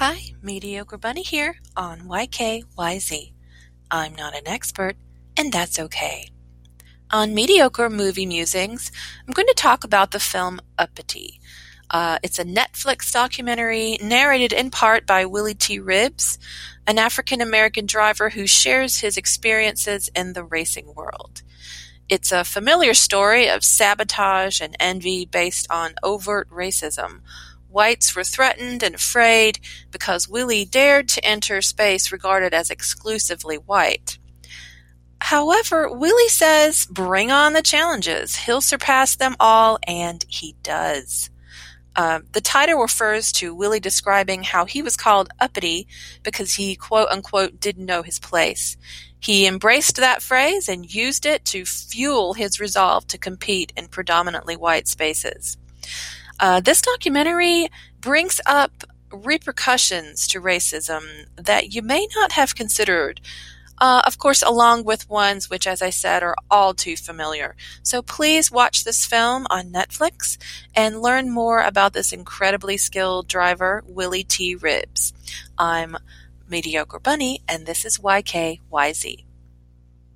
Hi, Mediocre Bunny here on YKYZ. I'm not an expert, and that's okay. On Mediocre Movie Musings, I'm going to talk about the film Uppity. Uh, it's a Netflix documentary narrated in part by Willy T. Ribbs, an African American driver who shares his experiences in the racing world. It's a familiar story of sabotage and envy based on overt racism. Whites were threatened and afraid because Willy dared to enter space regarded as exclusively white. However, Willy says, bring on the challenges. He'll surpass them all, and he does. Uh, the title refers to Willy describing how he was called uppity because he quote unquote didn't know his place. He embraced that phrase and used it to fuel his resolve to compete in predominantly white spaces. Uh, this documentary brings up repercussions to racism that you may not have considered uh, of course, along with ones which, as I said, are all too familiar. So please watch this film on Netflix and learn more about this incredibly skilled driver, Willy T. Ribbs. I'm Mediocre Bunny, and this is YKYZ.